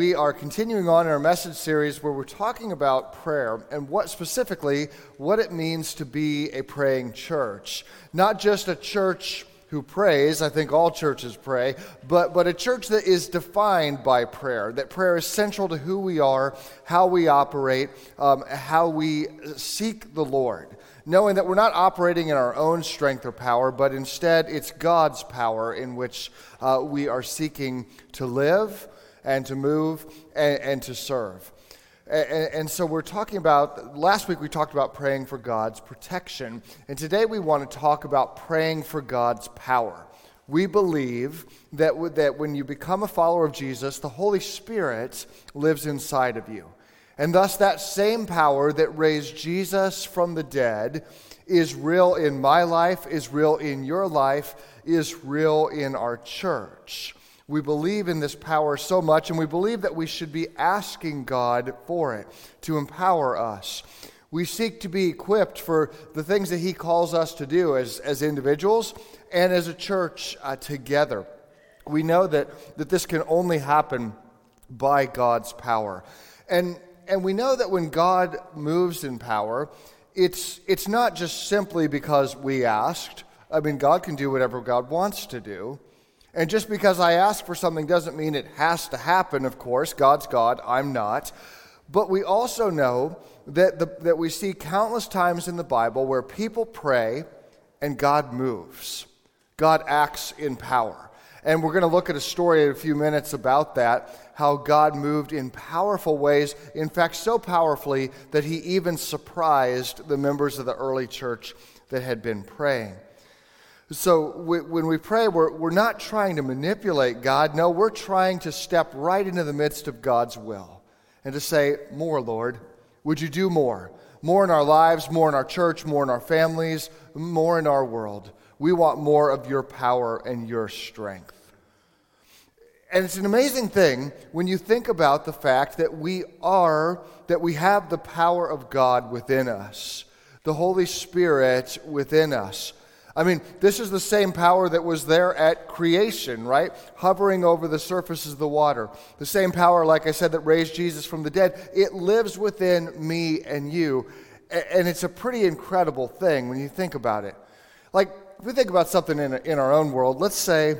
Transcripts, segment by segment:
we are continuing on in our message series where we're talking about prayer and what specifically what it means to be a praying church. Not just a church who prays, I think all churches pray, but, but a church that is defined by prayer, that prayer is central to who we are, how we operate, um, how we seek the Lord knowing that we're not operating in our own strength or power, but instead it's God's power in which uh, we are seeking to live and to move and, and to serve. And, and, so we're talking about, last week we talked about praying for God's protection. And today we want to talk about praying for God's power. We believe that, that when you become a follower of Jesus, the Holy Spirit lives inside of you. And thus, that same power that raised Jesus from the dead is real in my life, is real in your life, is real in our church. We believe in this power so much, and we believe that we should be asking God for it to empower us. We seek to be equipped for the things that He calls us to do as, as individuals and as a church uh, together. We know that, that this can only happen by God's power. And, and we know that when God moves in power, it's, it's not just simply because we asked. I mean, God can do whatever God wants to do. And just because I ask for something doesn't mean it has to happen, of course. God's God, I'm not. But we also know that, the, that we see countless times in the Bible where people pray and God moves. God acts in power. And we're going to look at a story in a few minutes about that, how God moved in powerful ways, in fact, so powerfully that he even surprised the members of the early church that had been praying. So when we pray, we're, we're not trying to manipulate God. No, we're trying to step right into the midst of God's will and to say, More, Lord. Would you do more? More in our lives, more in our church, more in our families, more in our world. We want more of your power and your strength. And it's an amazing thing when you think about the fact that we are, that we have the power of God within us, the Holy Spirit within us. I mean, this is the same power that was there at creation, right? Hovering over the surfaces of the water. The same power, like I said, that raised Jesus from the dead. It lives within me and you. And it's a pretty incredible thing when you think about it. Like, if we think about something in, in our own world, let's say,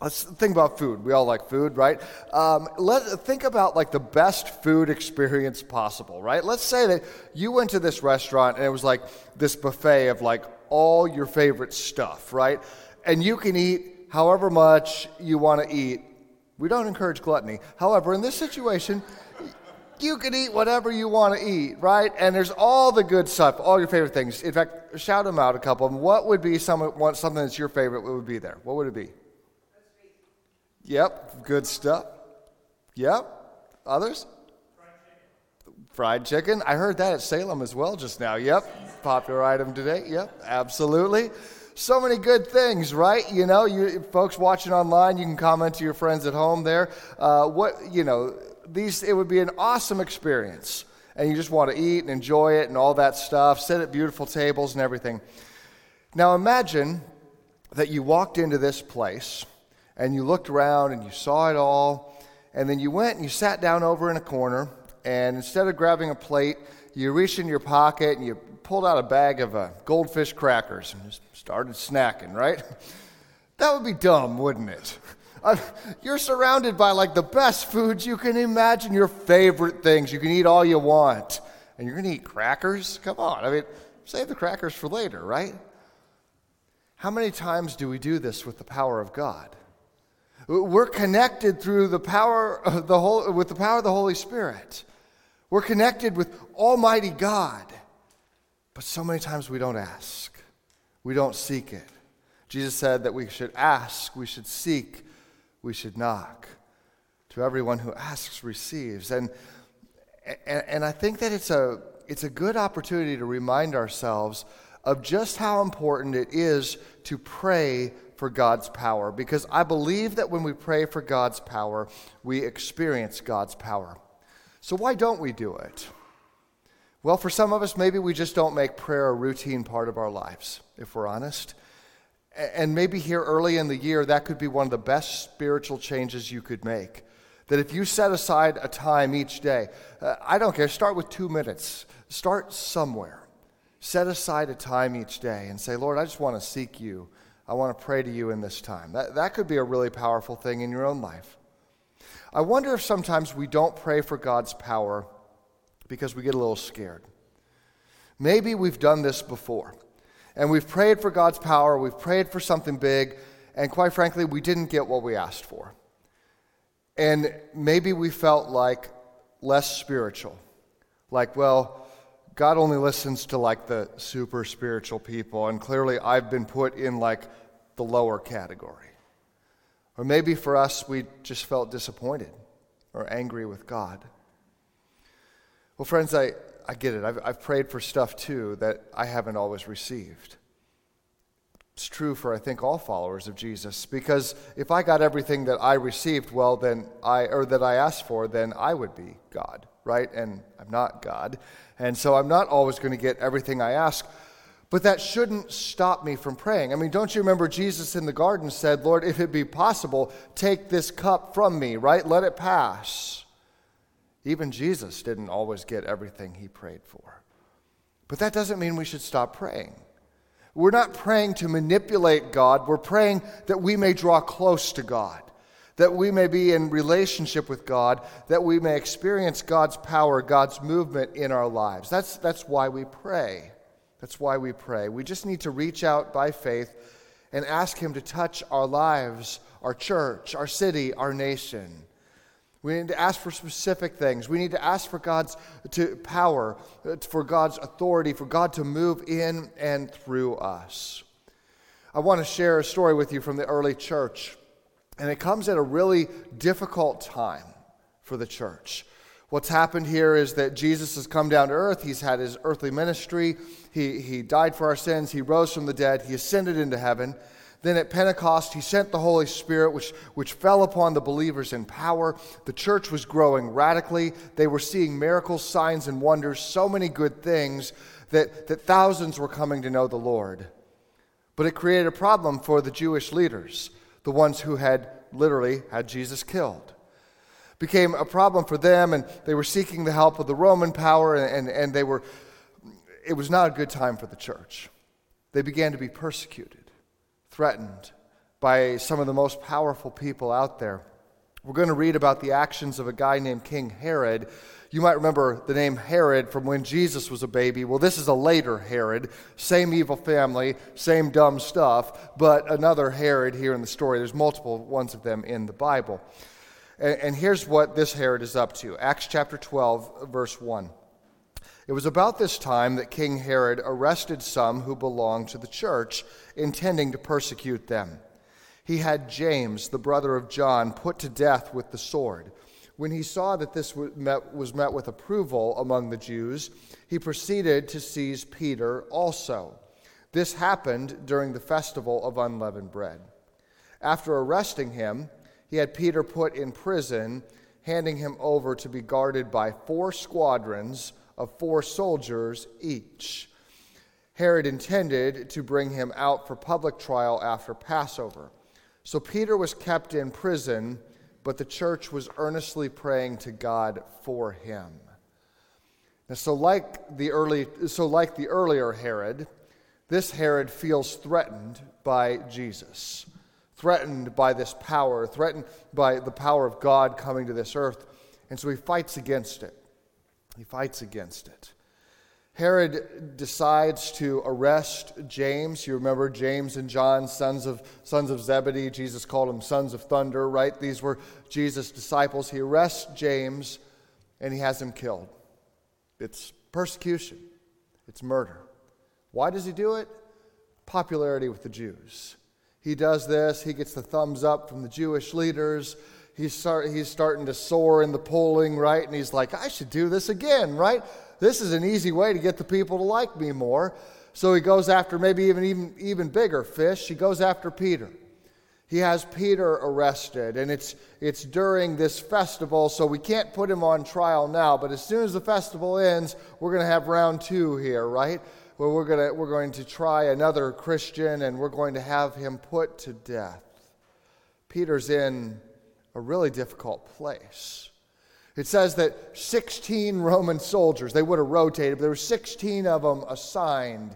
let's think about food. We all like food, right? Um, let think about like the best food experience possible, right? Let's say that you went to this restaurant and it was like this buffet of like all your favorite stuff, right? And you can eat however much you want to eat. We don't encourage gluttony. However, in this situation, you can eat whatever you want to eat, right? And there's all the good stuff, all your favorite things. In fact, shout them out a couple of them. What would be some, something that's your favorite? What would be there? What would it be? Yep, good stuff. Yep. Others? Fried chicken. I heard that at Salem as well just now. Yep. Popular item today. Yep. Absolutely. So many good things, right? You know, you folks watching online, you can comment to your friends at home there. Uh, what you know, these it would be an awesome experience, and you just want to eat and enjoy it and all that stuff. Sit at beautiful tables and everything. Now imagine that you walked into this place and you looked around and you saw it all, and then you went and you sat down over in a corner and instead of grabbing a plate, you reached in your pocket and you pulled out a bag of uh, goldfish crackers and just started snacking, right? That would be dumb, wouldn't it? Uh, you're surrounded by like the best foods you can imagine, your favorite things. You can eat all you want. And you're going to eat crackers? Come on. I mean, save the crackers for later, right? How many times do we do this with the power of God? We're connected through the power of the whole, with the power of the Holy Spirit. We're connected with Almighty God. But so many times we don't ask, we don't seek it. Jesus said that we should ask, we should seek, we should knock. To everyone who asks receives. And, and, and I think that it's a, it's a good opportunity to remind ourselves of just how important it is to pray for God's power. Because I believe that when we pray for God's power, we experience God's power. So, why don't we do it? Well, for some of us, maybe we just don't make prayer a routine part of our lives, if we're honest. And maybe here early in the year, that could be one of the best spiritual changes you could make. That if you set aside a time each day, uh, I don't care, start with two minutes, start somewhere. Set aside a time each day and say, Lord, I just want to seek you. I want to pray to you in this time. That, that could be a really powerful thing in your own life. I wonder if sometimes we don't pray for God's power because we get a little scared. Maybe we've done this before, and we've prayed for God's power, we've prayed for something big, and quite frankly, we didn't get what we asked for. And maybe we felt like less spiritual. Like, well, God only listens to like the super spiritual people, and clearly I've been put in like the lower category. Or maybe for us, we just felt disappointed or angry with God. Well, friends, I, I get it. I've, I've prayed for stuff too that I haven't always received. It's true for, I think, all followers of Jesus, because if I got everything that I received, well, then I, or that I asked for, then I would be God, right? And I'm not God. And so I'm not always going to get everything I ask. But that shouldn't stop me from praying. I mean, don't you remember Jesus in the garden said, Lord, if it be possible, take this cup from me, right? Let it pass. Even Jesus didn't always get everything he prayed for. But that doesn't mean we should stop praying. We're not praying to manipulate God, we're praying that we may draw close to God, that we may be in relationship with God, that we may experience God's power, God's movement in our lives. That's, that's why we pray. That's why we pray. We just need to reach out by faith and ask Him to touch our lives, our church, our city, our nation. We need to ask for specific things. We need to ask for God's to power, for God's authority, for God to move in and through us. I want to share a story with you from the early church, and it comes at a really difficult time for the church. What's happened here is that Jesus has come down to earth. He's had his earthly ministry. He, he died for our sins. He rose from the dead. He ascended into heaven. Then at Pentecost, he sent the Holy Spirit, which, which fell upon the believers in power. The church was growing radically. They were seeing miracles, signs, and wonders, so many good things that, that thousands were coming to know the Lord. But it created a problem for the Jewish leaders, the ones who had literally had Jesus killed. Became a problem for them, and they were seeking the help of the Roman power, and, and, and they were, it was not a good time for the church. They began to be persecuted threatened by some of the most powerful people out there. We're going to read about the actions of a guy named King Herod. You might remember the name Herod from when Jesus was a baby. Well, this is a later Herod, same evil family, same dumb stuff, but another Herod here in the story. There's multiple ones of them in the Bible. And, and here's what this Herod is up to Acts chapter 12, verse 1. It was about this time that King Herod arrested some who belonged to the church, intending to persecute them. He had James, the brother of John, put to death with the sword. When he saw that this was met with approval among the Jews, he proceeded to seize Peter also. This happened during the festival of unleavened bread. After arresting him, he had Peter put in prison, handing him over to be guarded by four squadrons of four soldiers each. Herod intended to bring him out for public trial after Passover. So Peter was kept in prison, but the church was earnestly praying to God for him. Now, so like the early, so like the earlier Herod, this Herod feels threatened by Jesus, threatened by this power, threatened by the power of God coming to this earth, and so he fights against it. He fights against it. Herod decides to arrest James. You remember James and John, sons of, sons of Zebedee. Jesus called them sons of thunder, right? These were Jesus' disciples. He arrests James and he has him killed. It's persecution, it's murder. Why does he do it? Popularity with the Jews. He does this, he gets the thumbs up from the Jewish leaders he's, start, he's starting to soar in the polling, right? And he's like, I should do this again, right? This is an easy way to get the people to like me more. So he goes after maybe even, even, even bigger fish. He goes after Peter. He has Peter arrested, and it's, it's during this festival, so we can't put him on trial now. But as soon as the festival ends, we're going to have round two here, right? Where we're, gonna, we're going to try another Christian and we're going to have him put to death. Peter's in a really difficult place. It says that 16 Roman soldiers, they would have rotated, but there were 16 of them assigned.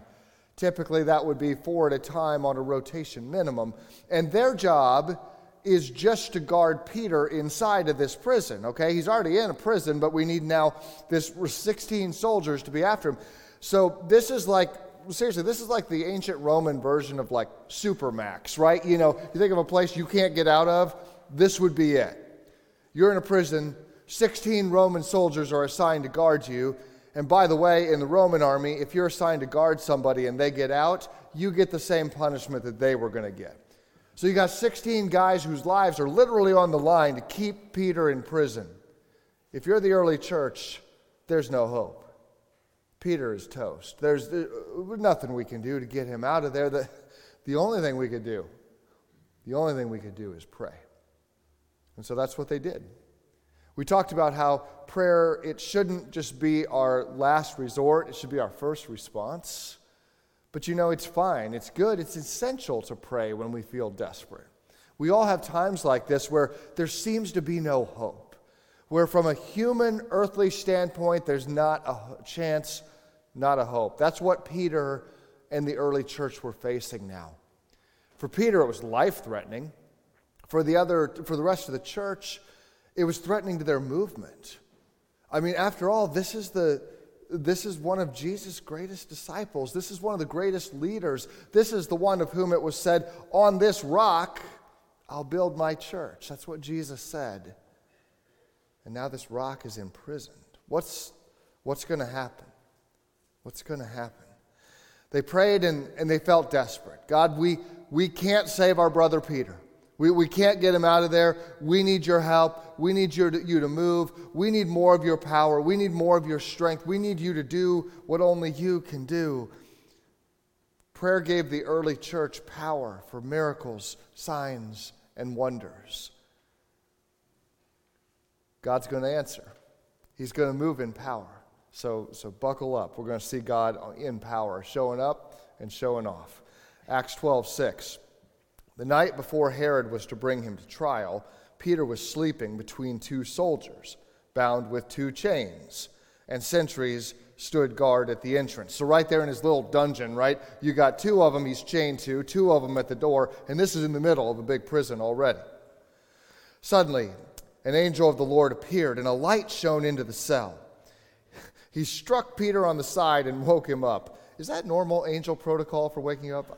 Typically, that would be four at a time on a rotation minimum. And their job is just to guard Peter inside of this prison, okay? He's already in a prison, but we need now this 16 soldiers to be after him. So this is like seriously, this is like the ancient Roman version of like Supermax, right? You know, you think of a place you can't get out of, this would be it. You're in a prison, 16 Roman soldiers are assigned to guard you. And by the way, in the Roman army, if you're assigned to guard somebody and they get out, you get the same punishment that they were going to get. So you got 16 guys whose lives are literally on the line to keep Peter in prison. If you're the early church, there's no hope. Peter is toast. There's, uh, there's nothing we can do to get him out of there. The, the only thing we could do, the only thing we could do is pray. And so that's what they did. We talked about how prayer, it shouldn't just be our last resort, it should be our first response. But you know, it's fine, it's good, it's essential to pray when we feel desperate. We all have times like this where there seems to be no hope, where from a human, earthly standpoint, there's not a chance, not a hope. That's what Peter and the early church were facing now. For Peter, it was life threatening. For the other, for the rest of the church, it was threatening to their movement. I mean, after all, this is the this is one of Jesus' greatest disciples. This is one of the greatest leaders. This is the one of whom it was said, On this rock I'll build my church. That's what Jesus said. And now this rock is imprisoned. What's, what's going to happen? What's going to happen? They prayed and, and they felt desperate. God, we, we can't save our brother Peter. We, we can't get him out of there. We need your help. We need you to, you to move. We need more of your power. We need more of your strength. We need you to do what only you can do. Prayer gave the early church power for miracles, signs, and wonders. God's going to answer. He's going to move in power. So, so buckle up. We're going to see God in power, showing up and showing off. Acts 12, 6. The night before Herod was to bring him to trial, Peter was sleeping between two soldiers, bound with two chains, and sentries stood guard at the entrance. So, right there in his little dungeon, right, you got two of them he's chained to, two of them at the door, and this is in the middle of a big prison already. Suddenly, an angel of the Lord appeared, and a light shone into the cell. He struck Peter on the side and woke him up. Is that normal angel protocol for waking up?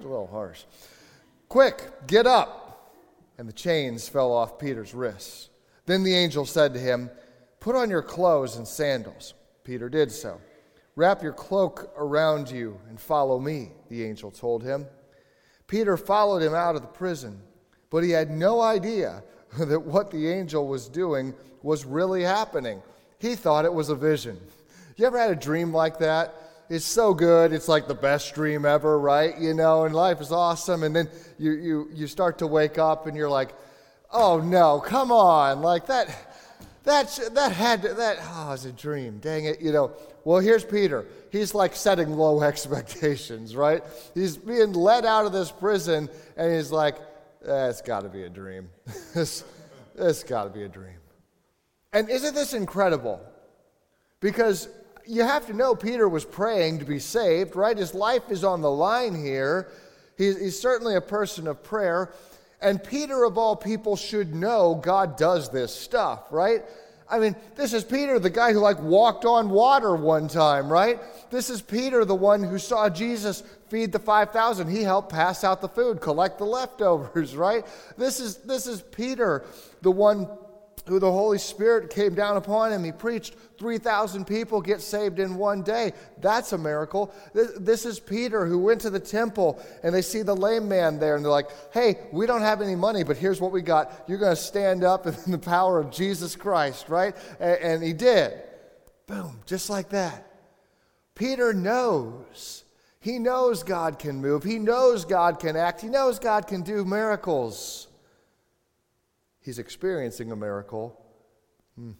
a little harsh. Quick, get up. And the chains fell off Peter's wrists. Then the angel said to him, Put on your clothes and sandals. Peter did so. Wrap your cloak around you and follow me, the angel told him. Peter followed him out of the prison, but he had no idea that what the angel was doing was really happening. He thought it was a vision. You ever had a dream like that? it's so good. It's like the best dream ever, right? You know, and life is awesome. And then you, you, you start to wake up and you're like, oh no, come on. Like that, that, that had, to, that, oh, it's a dream. Dang it. You know, well, here's Peter. He's like setting low expectations, right? He's being let out of this prison and he's like, it's got to be a dream. this, it's got to be a dream. And isn't this incredible? Because you have to know Peter was praying to be saved, right? His life is on the line here. He's, he's, certainly a person of prayer. And Peter, of all people, should know God does this stuff, right? I mean, this is Peter, the guy who like walked on water one time, right? This is Peter, the one who saw Jesus feed the 5,000. He helped pass out the food, collect the leftovers, right? This is, this is Peter, the one who the Holy Spirit came down upon him. He preached, 3,000 people get saved in one day. That's a miracle. This, is Peter who went to the temple and they see the lame man there and they're like, hey, we don't have any money, but here's what we got. You're going to stand up in the power of Jesus Christ, right? And he did. Boom, just like that. Peter knows. He knows God can move. He knows God can act. He knows God can do miracles he's experiencing a miracle. Hmm,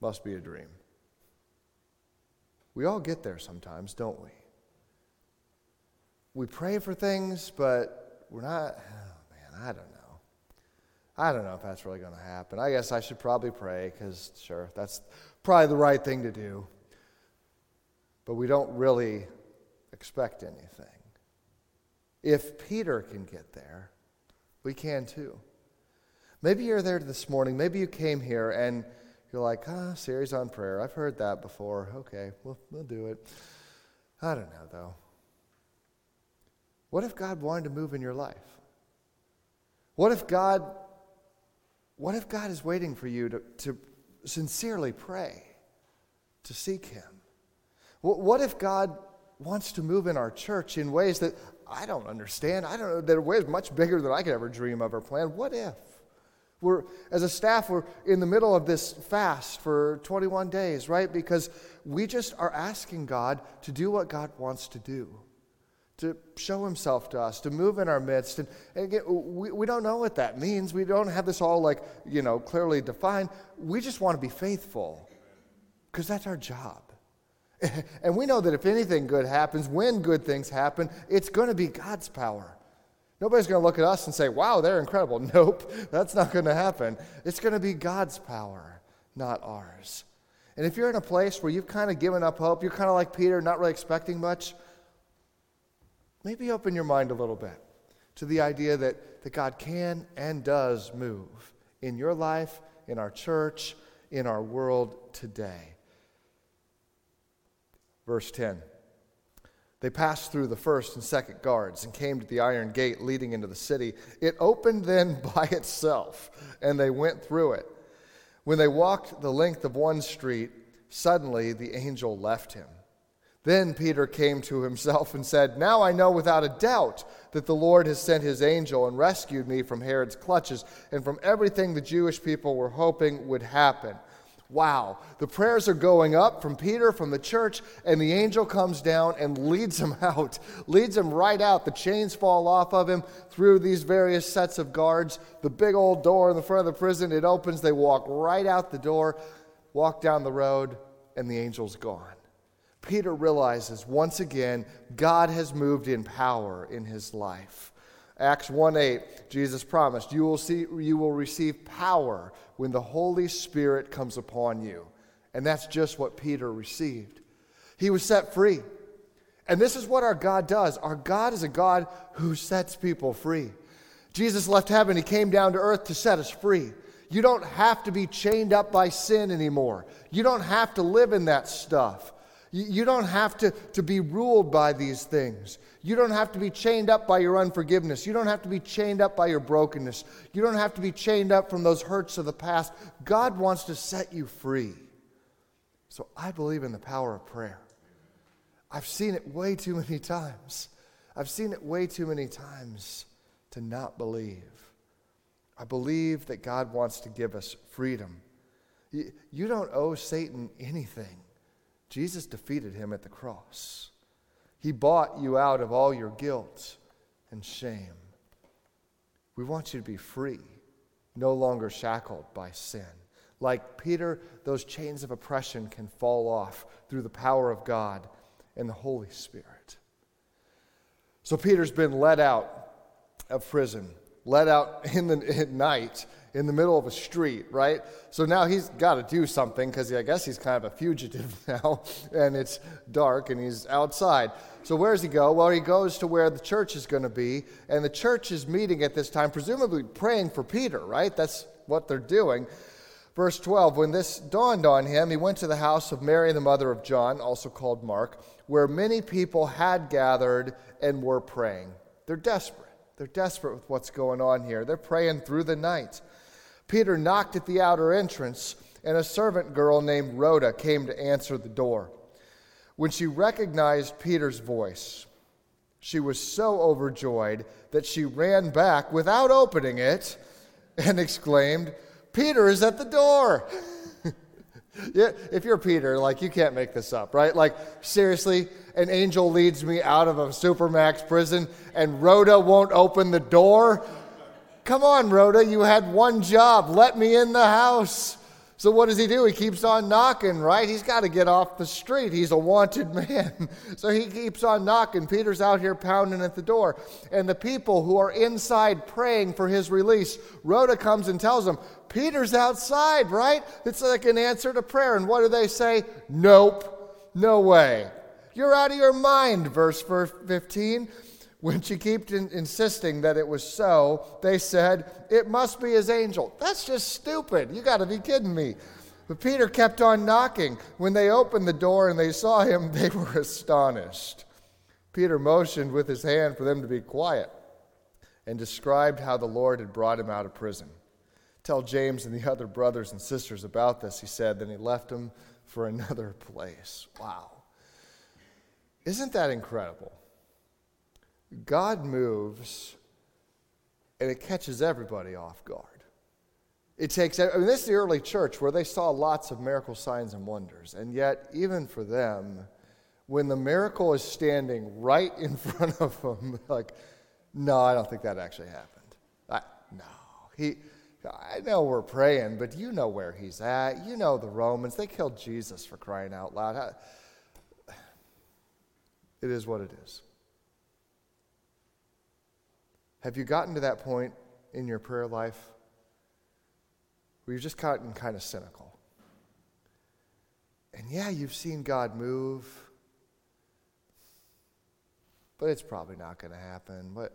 must be a dream. We all get there sometimes, don't we? We pray for things, but we're not, oh man, I don't know. I don't know if that's really going to happen. I guess I should probably pray because, sure, that's probably the right thing to do. But we don't really expect anything. If Peter can get there, we can too. Maybe you're there this morning. Maybe you came here and you're like, ah, series on prayer. I've heard that before. Okay, we'll, we'll do it. I don't know, though. What if God wanted to move in your life? What if God what if God is waiting for you to, to sincerely pray, to seek Him? What if God wants to move in our church in ways that I don't understand? I don't know, that are ways much bigger than I could ever dream of or plan. What if? We're, as a staff, we're in the middle of this fast for 21 days, right? Because we just are asking God to do what God wants to do to show himself to us, to move in our midst. And, and again, we, we don't know what that means. We don't have this all like, you know, clearly defined. We just want to be faithful because that's our job. and we know that if anything good happens, when good things happen, it's going to be God's power. Nobody's going to look at us and say, wow, they're incredible. Nope, that's not going to happen. It's going to be God's power, not ours. And if you're in a place where you've kind of given up hope, you're kind of like Peter, not really expecting much, maybe open your mind a little bit to the idea that, that God can and does move in your life, in our church, in our world today. Verse 10. They passed through the first and second guards and came to the iron gate leading into the city. It opened then by itself, and they went through it. When they walked the length of one street, suddenly the angel left him then Peter came to himself and said, Now I know without a doubt that the Lord has sent his angel and rescued me from Herod's clutches and from everything the Jewish people were hoping would happen. Wow. The prayers are going up from Peter, from the church, and the angel comes down and leads him out, leads him right out. The chains fall off of him through these various sets of guards. The big old door in the front of the prison, it opens. They walk right out the door, walk down the road, and the angel's gone. Peter realizes once again God has moved in power in his life. Acts 1 8, Jesus promised, you will, see, you will receive power when the Holy Spirit comes upon you. And that's just what Peter received. He was set free. And this is what our God does. Our God is a God who sets people free. Jesus left heaven, he came down to earth to set us free. You don't have to be chained up by sin anymore. You don't have to live in that stuff. You don't have to, to be ruled by these things. You don't have to be chained up by your unforgiveness. You don't have to be chained up by your brokenness. You don't have to be chained up from those hurts of the past. God wants to set you free. So I believe in the power of prayer. I've seen it way too many times. I've seen it way too many times to not believe. I believe that God wants to give us freedom. You don't owe Satan anything. Jesus defeated him at the cross. He bought you out of all your guilt and shame. We want you to be free, no longer shackled by sin. Like Peter, those chains of oppression can fall off through the power of God and the Holy Spirit. So Peter's been let out of prison, let out in the at night in the middle of a street, right? So now he's got to do something because I guess he's kind of a fugitive now, and it's dark and he's outside. So where does he go? Well, he goes to where the church is going to be, and the church is meeting at this time, presumably praying for Peter, right? That's what they're doing. Verse 12 When this dawned on him, he went to the house of Mary, the mother of John, also called Mark, where many people had gathered and were praying. They're desperate. They're desperate with what's going on here. They're praying through the night. Peter knocked at the outer entrance, and a servant girl named Rhoda came to answer the door. When she recognized Peter's voice, she was so overjoyed that she ran back without opening it and exclaimed, Peter is at the door. Yeah, if you're Peter, like you can't make this up, right? Like, seriously, an angel leads me out of a Supermax prison and Rhoda won't open the door? Come on, Rhoda, you had one job. Let me in the house. So what does he do? He keeps on knocking, right? He's got to get off the street. He's a wanted man. so he keeps on knocking. Peter's out here pounding at the door. And the people who are inside praying for his release, Rhoda comes and tells them, Peter's outside, right? It's like an answer to prayer. And what do they say? Nope, no way. You're out of your mind, verse 15. When she kept in, insisting that it was so, they said, It must be his angel. That's just stupid. You got to be kidding me. But Peter kept on knocking. When they opened the door and they saw him, they were astonished. Peter motioned with his hand for them to be quiet and described how the Lord had brought him out of prison. Tell James and the other brothers and sisters about this, he said. Then he left them for another place. Wow. Isn't that incredible? God moves and it catches everybody off guard. It takes, I mean, this is the early church where they saw lots of miracle signs and wonders. And yet, even for them, when the miracle is standing right in front of them, like, no, I don't think that actually happened. I, no. He, I know we're praying, but you know where he's at. You know the Romans. They killed Jesus for crying out loud. It is what it is. Have you gotten to that point in your prayer life where you've just gotten kind of cynical? And yeah, you've seen God move, but it's probably not going to happen. But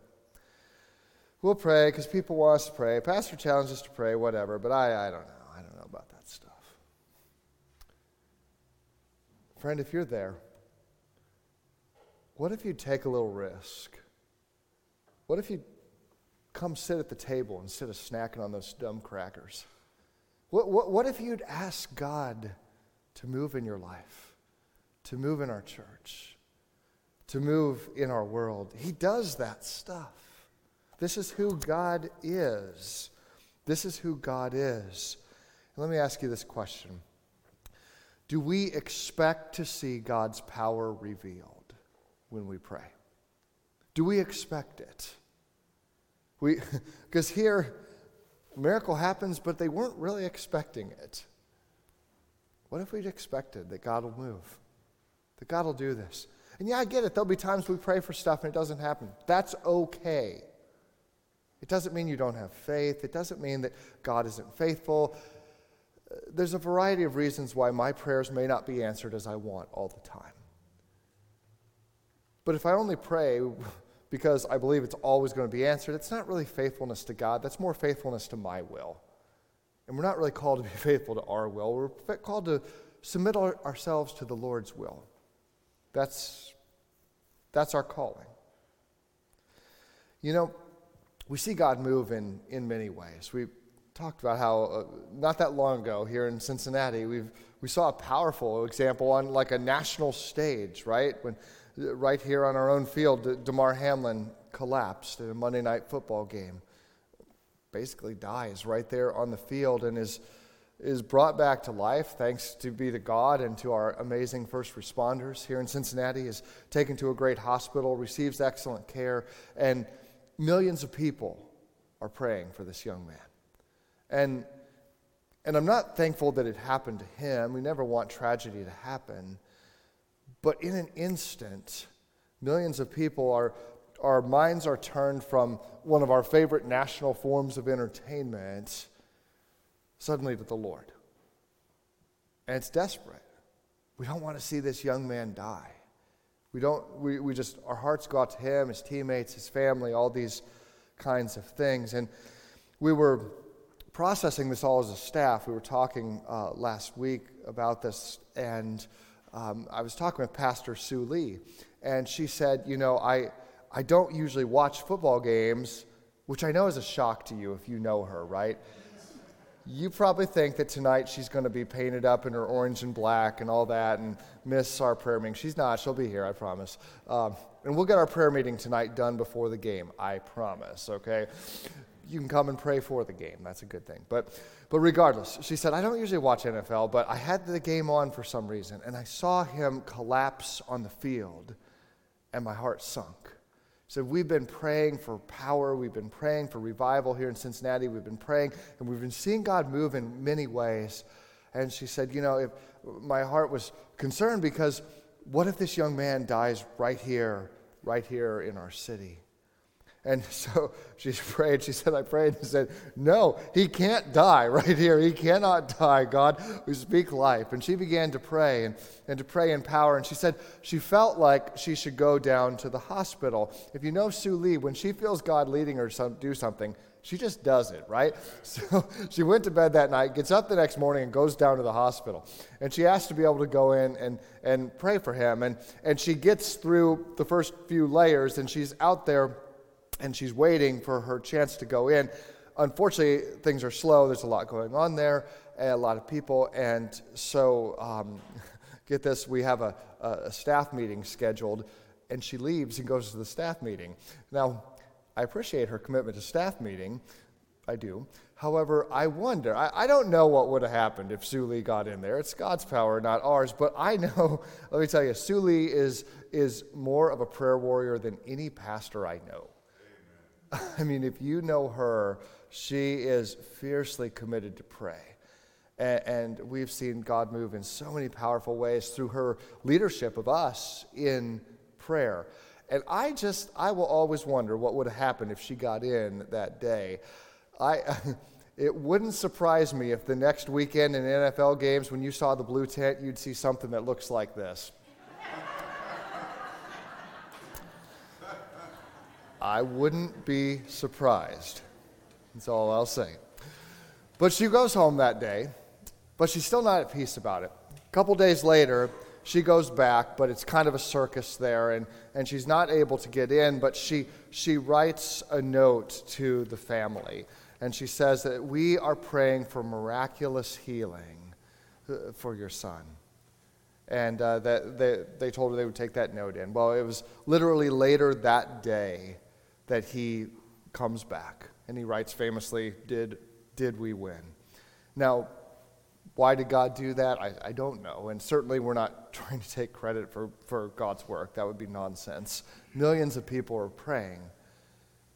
we'll pray because people want us to pray. Pastor challenges us to pray, whatever, but I, I don't know. I don't know about that stuff. Friend, if you're there, what if you take a little risk? What if you come sit at the table instead of snacking on those dumb crackers? What, what, what if you'd ask God to move in your life, to move in our church, to move in our world? He does that stuff. This is who God is. This is who God is. And let me ask you this question Do we expect to see God's power revealed when we pray? Do we expect it? We, because here, miracle happens, but they weren't really expecting it. What if we'd expected that God will move? That God will do this? And yeah, I get it. There'll be times we pray for stuff and it doesn't happen. That's okay. It doesn't mean you don't have faith. It doesn't mean that God isn't faithful. Uh, there's a variety of reasons why my prayers may not be answered as I want all the time. But if I only pray because I believe it's always going to be answered, it's not really faithfulness to God. That's more faithfulness to my will. And we're not really called to be faithful to our will. We're called to submit our, ourselves to the Lord's will. That's, that's our calling. You know, we see God move in, in many ways. We talked about how uh, not that long ago here in Cincinnati, we've, we saw a powerful example on like a national stage, right? When right here on our own field, Damar Hamlin collapsed in a Monday night football game. Basically dies right there on the field and is, is brought back to life thanks to be to God and to our amazing first responders here in Cincinnati, is taken to a great hospital, receives excellent care, and millions of people are praying for this young man. And, and I'm not thankful that it happened to him. We never want tragedy to happen. But in an instant, millions of people are, our minds are turned from one of our favorite national forms of entertainment suddenly to the Lord. And it's desperate. We don't want to see this young man die. We don't, we, we just, our hearts go out to him, his teammates, his family, all these kinds of things. And we were processing this all as a staff. We were talking uh, last week about this, and um, I was talking with Pastor Sue Lee, and she said, You know, I, I don't usually watch football games, which I know is a shock to you if you know her, right? You probably think that tonight she's going to be painted up in her orange and black and all that and miss our prayer meeting. She's not. She'll be here, I promise. Um, and we'll get our prayer meeting tonight done before the game, I promise, okay? You can come and pray for the game. That's a good thing. But but regardless, she said, I don't usually watch NFL, but I had the game on for some reason, and I saw him collapse on the field, and my heart sunk. Said, We've been praying for power, we've been praying for revival here in Cincinnati, we've been praying, and we've been seeing God move in many ways. And she said, You know, if my heart was concerned because what if this young man dies right here, right here in our city? And so she prayed. She said, I prayed and said, No, he can't die right here. He cannot die. God, we speak life. And she began to pray and, and to pray in power. And she said she felt like she should go down to the hospital. If you know Sue Lee, when she feels God leading her to do something, she just does it, right? So she went to bed that night, gets up the next morning, and goes down to the hospital. And she asked to be able to go in and, and pray for him. And, and she gets through the first few layers, and she's out there and she's waiting for her chance to go in. Unfortunately, things are slow. There's a lot going on there, a lot of people. And so, um, get this we have a, a staff meeting scheduled, and she leaves and goes to the staff meeting. Now, I appreciate her commitment to staff meeting. I do. However, I wonder, I, I don't know what would have happened if Sue Lee got in there. It's God's power, not ours. But I know, let me tell you, Sue Lee is, is more of a prayer warrior than any pastor I know. I mean, if you know her, she is fiercely committed to pray. And, and we've seen God move in so many powerful ways through her leadership of us in prayer. And I just, I will always wonder what would have happened if she got in that day. I, it wouldn't surprise me if the next weekend in NFL games, when you saw the blue tent, you'd see something that looks like this. I wouldn't be surprised. That's all I'll say. But she goes home that day, but she's still not at peace about it. A couple days later, she goes back, but it's kind of a circus there, and, and she's not able to get in, but she, she writes a note to the family. And she says that we are praying for miraculous healing uh, for your son. And uh, that they, they told her they would take that note in. Well, it was literally later that day that he comes back. And he writes famously, Did, did we win? Now, why did God do that? I, I don't know. And certainly we're not trying to take credit for, for God's work. That would be nonsense. Millions of people are praying.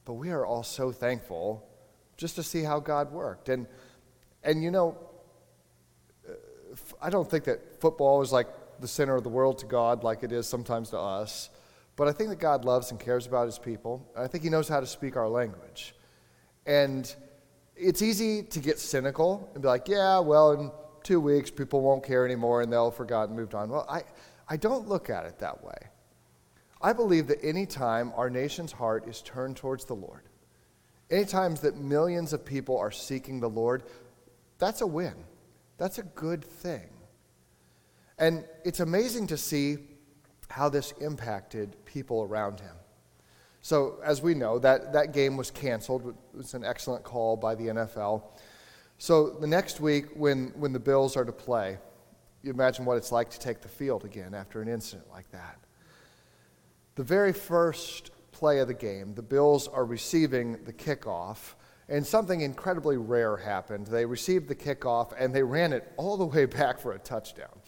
But we are all so thankful just to see how God worked. And, and you know, uh, I don't think that football is like the center of the world to God like it is sometimes to us. But I think that God loves and cares about his people. I think he knows how to speak our language. And it's easy to get cynical and be like, yeah, well, in two weeks, people won't care anymore and they'll have forgotten, moved on. Well, I, I don't look at it that way. I believe that any time our nation's heart is turned towards the Lord, any times that millions of people are seeking the Lord, that's a win. That's a good thing. And it's amazing to see how this impacted people around him. So, as we know, that, that game was canceled. It was an excellent call by the NFL. So the next week, when, when the Bills are to play, you imagine what it's like to take the field again after an incident like that. The very first play of the game, the Bills are receiving the kickoff, and something incredibly rare happened. They received the kickoff and they ran it all the way back for a touchdown.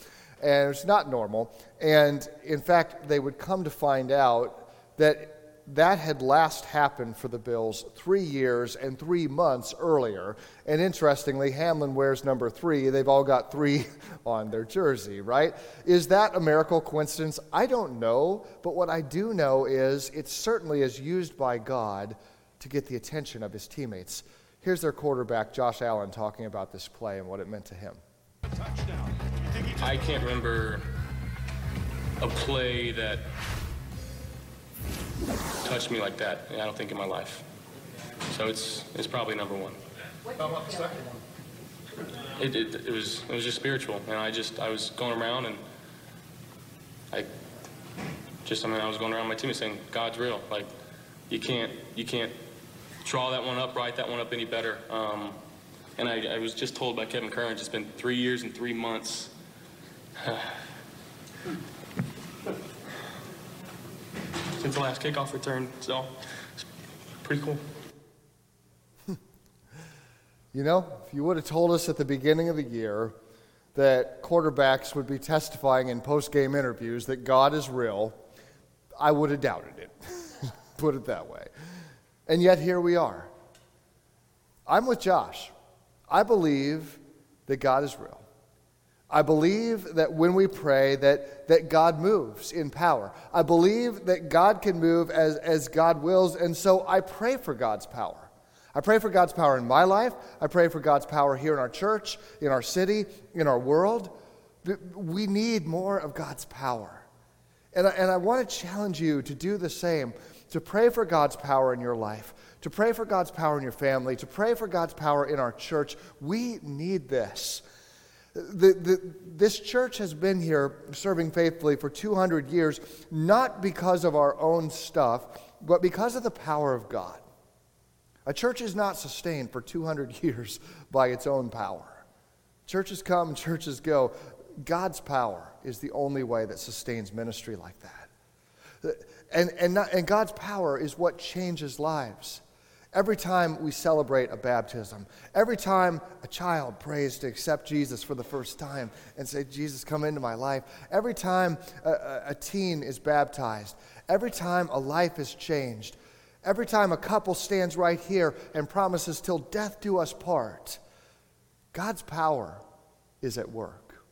And it's not normal. And in fact, they would come to find out that that had last happened for the Bills three years and three months earlier. And interestingly, Hamlin wears number three. They've all got three on their jersey, right? Is that a miracle coincidence? I don't know. But what I do know is it certainly is used by God to get the attention of his teammates. Here's their quarterback, Josh Allen, talking about this play and what it meant to him. I can't remember a play that touched me like that. I don't think in my life. So it's it's probably number one. How about the second one? It, it, it was it was just spiritual, and I just I was going around and I just I mean I was going around my team and saying God's real. Like you can't you can't draw that one up, write that one up any better. Um, and I, I was just told by Kevin Curran it's been three years and three months. since the last kickoff return. So it's pretty cool. you know, if you would have told us at the beginning of the year that quarterbacks would be testifying in post game interviews that God is real, I would have doubted it. Put it that way. And yet here we are. I'm with Josh. I believe that God is real. I believe that when we pray that, that God moves in power. I believe that God can move as, as God wills, and so I pray for God's power. I pray for God's power in my life. I pray for God's power here in our church, in our city, in our world. We need more of God's power. And I, and I want to challenge you to do the same, to pray for God's power in your life, to pray for God's power in your family, to pray for God's power in our church. We need this. The, the, this church has been here serving faithfully for 200 years, not because of our own stuff, but because of the power of God. A church is not sustained for 200 years by its own power. Churches come, churches go. God's power is the only way that sustains ministry like that. And, and, not, and God's power is what changes lives. Every time we celebrate a baptism, every time a child prays to accept Jesus for the first time and say, Jesus, come into my life, every time a, a teen is baptized, every time a life is changed, every time a couple stands right here and promises till death do us part, God's power is at work.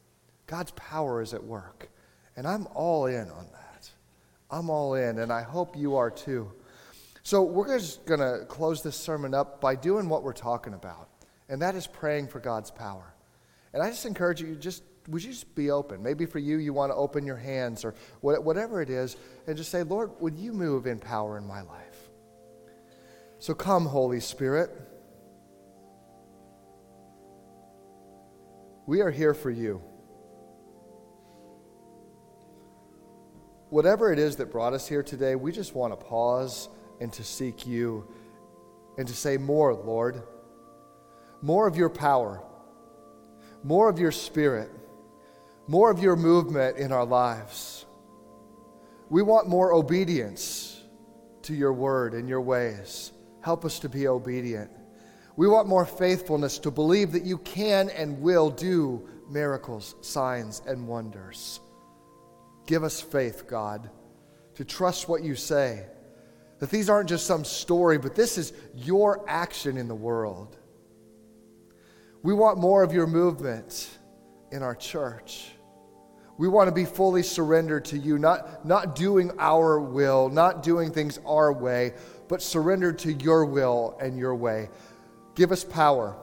God's power is at work. And I'm all in on that. I'm all in, and I hope you are too. So, we're just going to close this sermon up by doing what we're talking about, and that is praying for God's power. And I just encourage you, just would you just be open? Maybe for you, you want to open your hands or whatever it is, and just say, Lord, would you move in power in my life? So, come, Holy Spirit. We are here for you. Whatever it is that brought us here today, we just want to pause and to seek you and to say, More, Lord. More of your power, more of your spirit, more of your movement in our lives. We want more obedience to your word and your ways. Help us to be obedient. We want more faithfulness to believe that you can and will do miracles, signs, and wonders. Give us faith, God, to trust what you say that these aren't just some story, but this is your action in the world. We want more of your movement in our church. We want to be fully surrendered to you, not, not doing our will, not doing things our way, but surrendered to your will and your way. Give us power,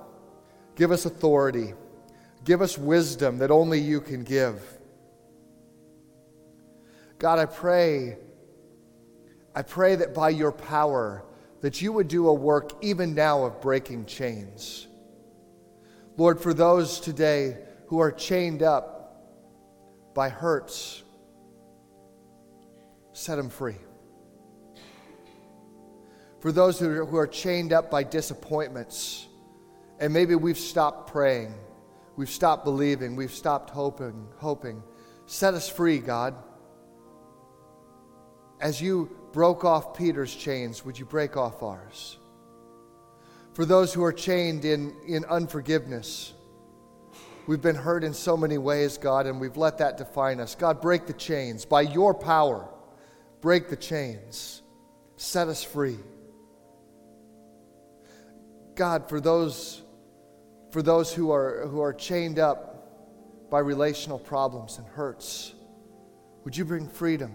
give us authority, give us wisdom that only you can give. God, I pray I pray that by your power, that you would do a work even now of breaking chains. Lord, for those today who are chained up by hurts, set them free. For those who are, chained up by disappointments, and maybe we've stopped praying, we've stopped believing, we've stopped hoping, hoping, set us free, God. As you broke off Peter's chains, would you break off ours? For those who are chained in, in unforgiveness, we've been hurt in so many ways, God, and we've let that define us. God, break the chains. By your power, break the chains. Set us free. God, for those, for those who, are, who are chained up by relational problems and hurts, would you bring freedom?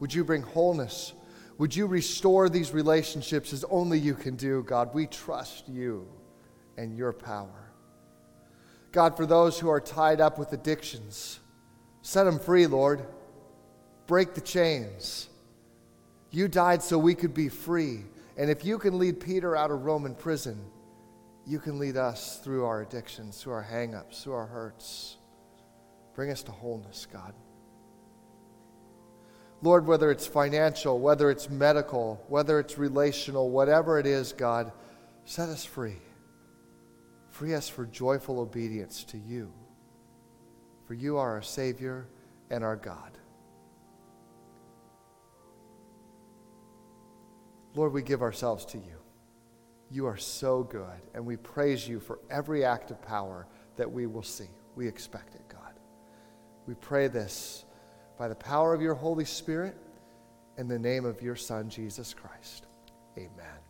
Would you bring wholeness? Would you restore these relationships as only you can do, God? We trust you and your power. God, for those who are tied up with addictions, set them free, Lord. Break the chains. You died so we could be free. And if you can lead Peter out of Roman prison, you can lead us through our addictions, through our hangups, through our hurts. Bring us to wholeness, God. Lord, whether it's financial, whether it's medical, whether it's relational, whatever it is, God, set us free. Free us for joyful obedience to you. For you are our Savior and our God. Lord, we give ourselves to you. You are so good, and we praise you for every act of power that we will see. We expect it, God. We pray this by the power of your Holy Spirit in the name of your Son, Jesus Christ. Amen.